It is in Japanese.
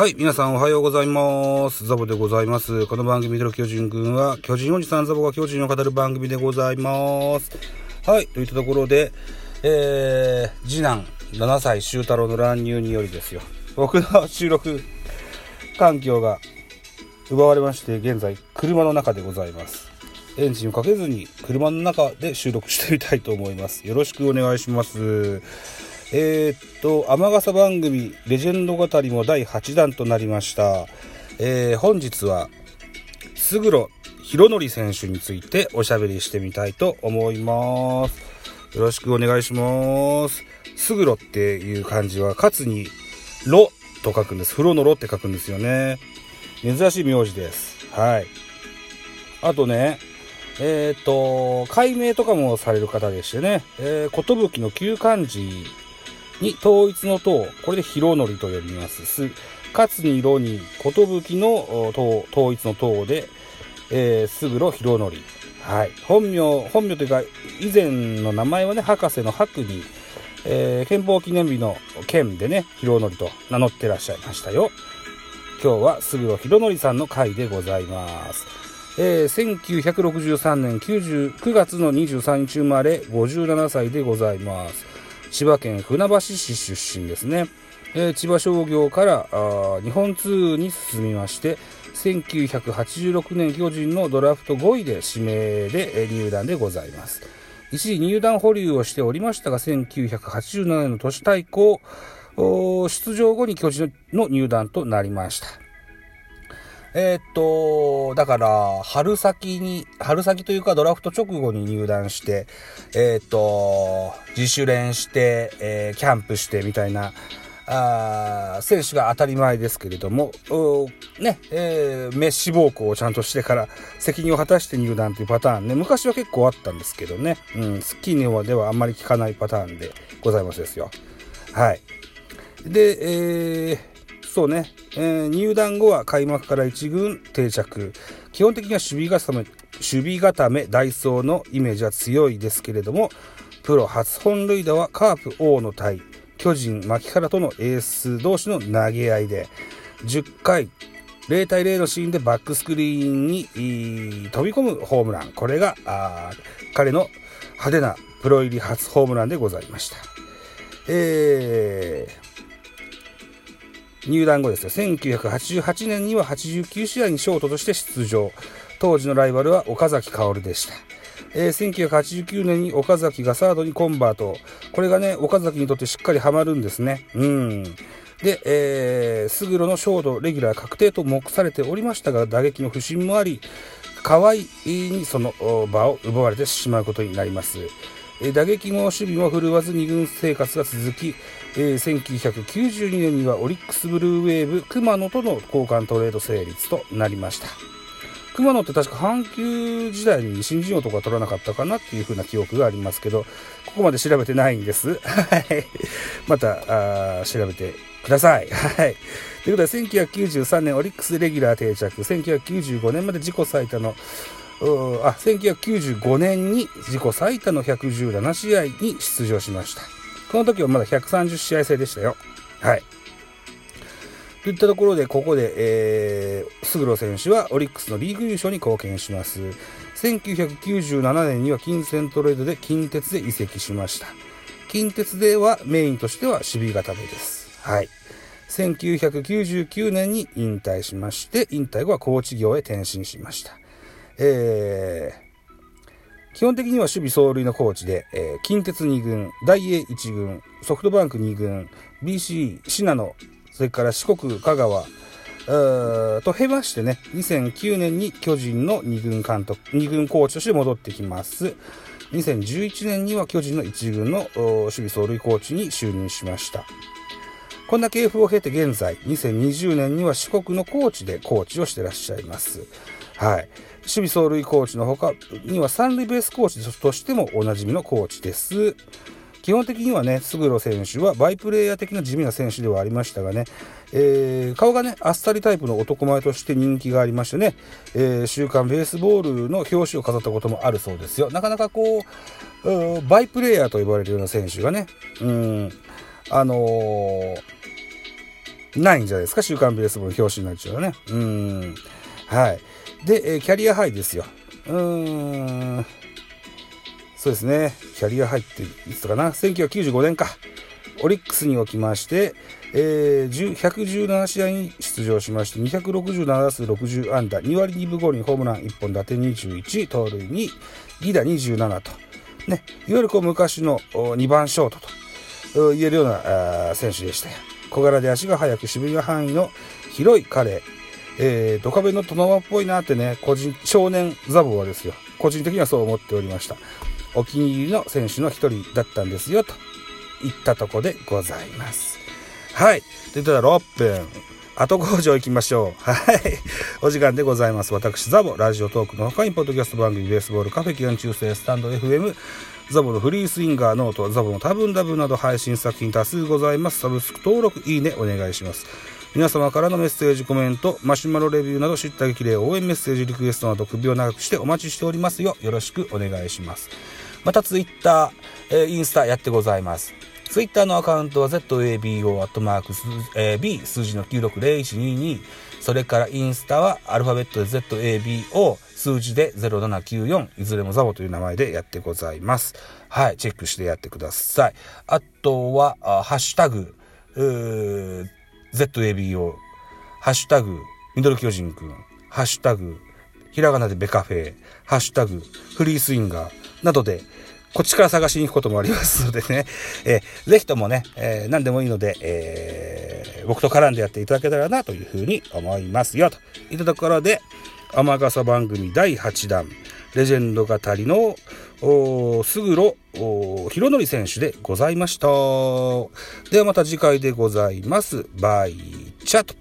はい、皆さんおはようございます。ザボでございます。この番組での巨人くんは、巨人おじさんザボが巨人を語る番組でございます。はい、といったところで、えー、次男、7歳修太郎の乱入によりですよ。僕の収録環境が奪われまして、現在、車の中でございます。エンジンをかけずに、車の中で収録してみたいと思います。よろしくお願いします。えーっと、天笠番組、レジェンド語りも第8弾となりました。えー本日は、勝呂博則選手についておしゃべりしてみたいと思います。よろしくお願いします。勝呂っていう漢字は、勝に、呂と書くんです。風呂の呂って書くんですよね。珍しい名字です。はい。あとね、えっ、と、解明とかもされる方でしてね、えー、寿の旧漢字に統一の塔、これで広則と呼びます。す、勝に色に寿のお塔統一の塔で、えー、勝呂広則。はい。本名、本名というか、以前の名前はね、博士の博に、えー、憲法記念日の剣でね、広則と名乗ってらっしゃいましたよ。今日は勝呂博則さんの回でございます。えー、1963年99月の23日生まれ57歳でございます。千葉県船橋市出身ですね。えー千葉商業からあ日本通に進みまして、1986年巨人のドラフト5位で指名で入団でございます。一時入団保留をしておりましたが、1987年の都市対抗出場後に巨人の入団となりました。えーっと、だから、春先に、春先というかドラフト直後に入団して、えーっと、自主練して、えーキャンプしてみたいな、あ選手が当たり前ですけれども、ね、えー、メッシ暴行をちゃんとしてから責任を果たして入団というパターンね、昔は結構あったんですけどね、うん、近年はではあんまり聞かないパターンでございますですよ。はい。で、えー、そうね、えー入団後は開幕から1軍定着。基本的には守備固め、守備固め、ダイソーのイメージは強いですけれども、プロ初本塁打はカープ王の対、巨人牧原とのエース同士の投げ合いで、10回、0対0のシーンでバックスクリーンに飛び込むホームラン。これが、あ彼の派手なプロ入り初ホームランでございました。えー、入団後ですよ。1988年には89試合にショートとして出場。当時のライバルは岡崎薫でした。えー1989年に岡崎がサードにコンバート。これがね、岡崎にとってしっかりハマるんですね。うん。で、えー、勝呂のショートレギュラー確定と目されておりましたが、打撃の不振もあり、河合にその場を奪われてしまうことになります。え打撃も守備も振るわず2軍生活が続き、えー1992年にはオリックスブルーウェーブ熊野との交換トレード成立となりました。熊野って確か阪急時代に新人王とか取らなかったかなっていう風な記憶がありますけど、ここまで調べてないんです。また、あ調べてください。はい。ということで、1993年オリックスレギュラー定着、1995年まで自己最多の、あ、1995年に自己最多の117試合に出場しました。この時はまだ130試合制でしたよ。はい。といったところで、ここで、えー、勝呂選手はオリックスのリーグ優勝に貢献します。1997年には金銭トレードで近鉄で移籍しました。近鉄ではメインとしては守備固めです。はい。1999年に引退しまして、引退後はコーチ業へ転身しました。えー、基本的には守備走塁のコーチで、えー近鉄2軍、大英1軍、ソフトバンク2軍、BC、信濃、それから四国、香川、と経ましてね、2009年に巨人の2軍監督、2軍コーチとして戻ってきます。2011年には巨人の1軍の守備走塁コーチに就任しました。こんな系譜を経て現在、2020年には四国のコーチでコーチをしてらっしゃいます。はい。守備走塁コーチの他には三塁ベースコーチとしてもおなじみのコーチです。基本的にはね、勝呂選手はバイプレーヤー的な地味な選手ではありましたがね、えー顔がね、あっさりタイプの男前として人気がありましてね、えー週刊ベースボールの表紙を飾ったこともあるそうですよ。なかなかこう、うバイプレーヤーと呼ばれるような選手がね、うん、あのーないんじゃないですか、週刊ベースボール表紙になっちゃうね。うん。はい。で、えー、キャリアハイですよ。うーん。そうですね。キャリアハイっていつかな ?1995 年か。オリックスにおきまして、えー、117試合に出場しまして、267打数60安打、2割2分5厘、ホームラン1本、打点21、盗塁に、犠打27と。ね、いわゆるこう昔の2番ショートと言えるような選手でしたよ。小柄で足が速く、守備範囲の広い彼、えー、ドカベのトノワっぽいなってね、個人、少年ザボはですよ。個人的にはそう思っておりました。お気に入りの選手の一人だったんですよ、と言ったとこでございます。はい。といったら6分。後工場行きましょう。はい。お時間でございます。私、ザボ、ラジオトークの他に、ポッドキャスト番組、ベースボールカフェ、期間中世、スタンド FM、ザボのフリースインガーノート、ザボの多分ダブなど配信作品多数ございます。サブスク登録、いいね、お願いします。皆様からのメッセージ、コメント、マシュマロレビューなど知った激励、応援メッセージ、リクエストなど首を長くしてお待ちしておりますよ。よろしくお願いします。またツイッター、えー、インスタやってございます。ツイッターのアカウントは zabo.b 数字の960122それからインスタはアルファベットで ZABO 数字で0794いずれもザボという名前でやってございます。はい、チェックしてやってください。あとは、あハッシュタグ、ZABO、ハッシュタグ、ミドル巨人くん、ハッシュタグ、ひらがなでベカフェ、ハッシュタグ、フリースインガーなどで、こっちから探しに行くこともありますのでね、えー、ぜひともね、えー、何でもいいので、えー、僕と絡んでやっていただけたらなというふうに思いますよ、と。いったところで、天笠番組第8弾、レジェンド語りの、すぐろ、ひろのり選手でございました。ではまた次回でございます。バイチャと。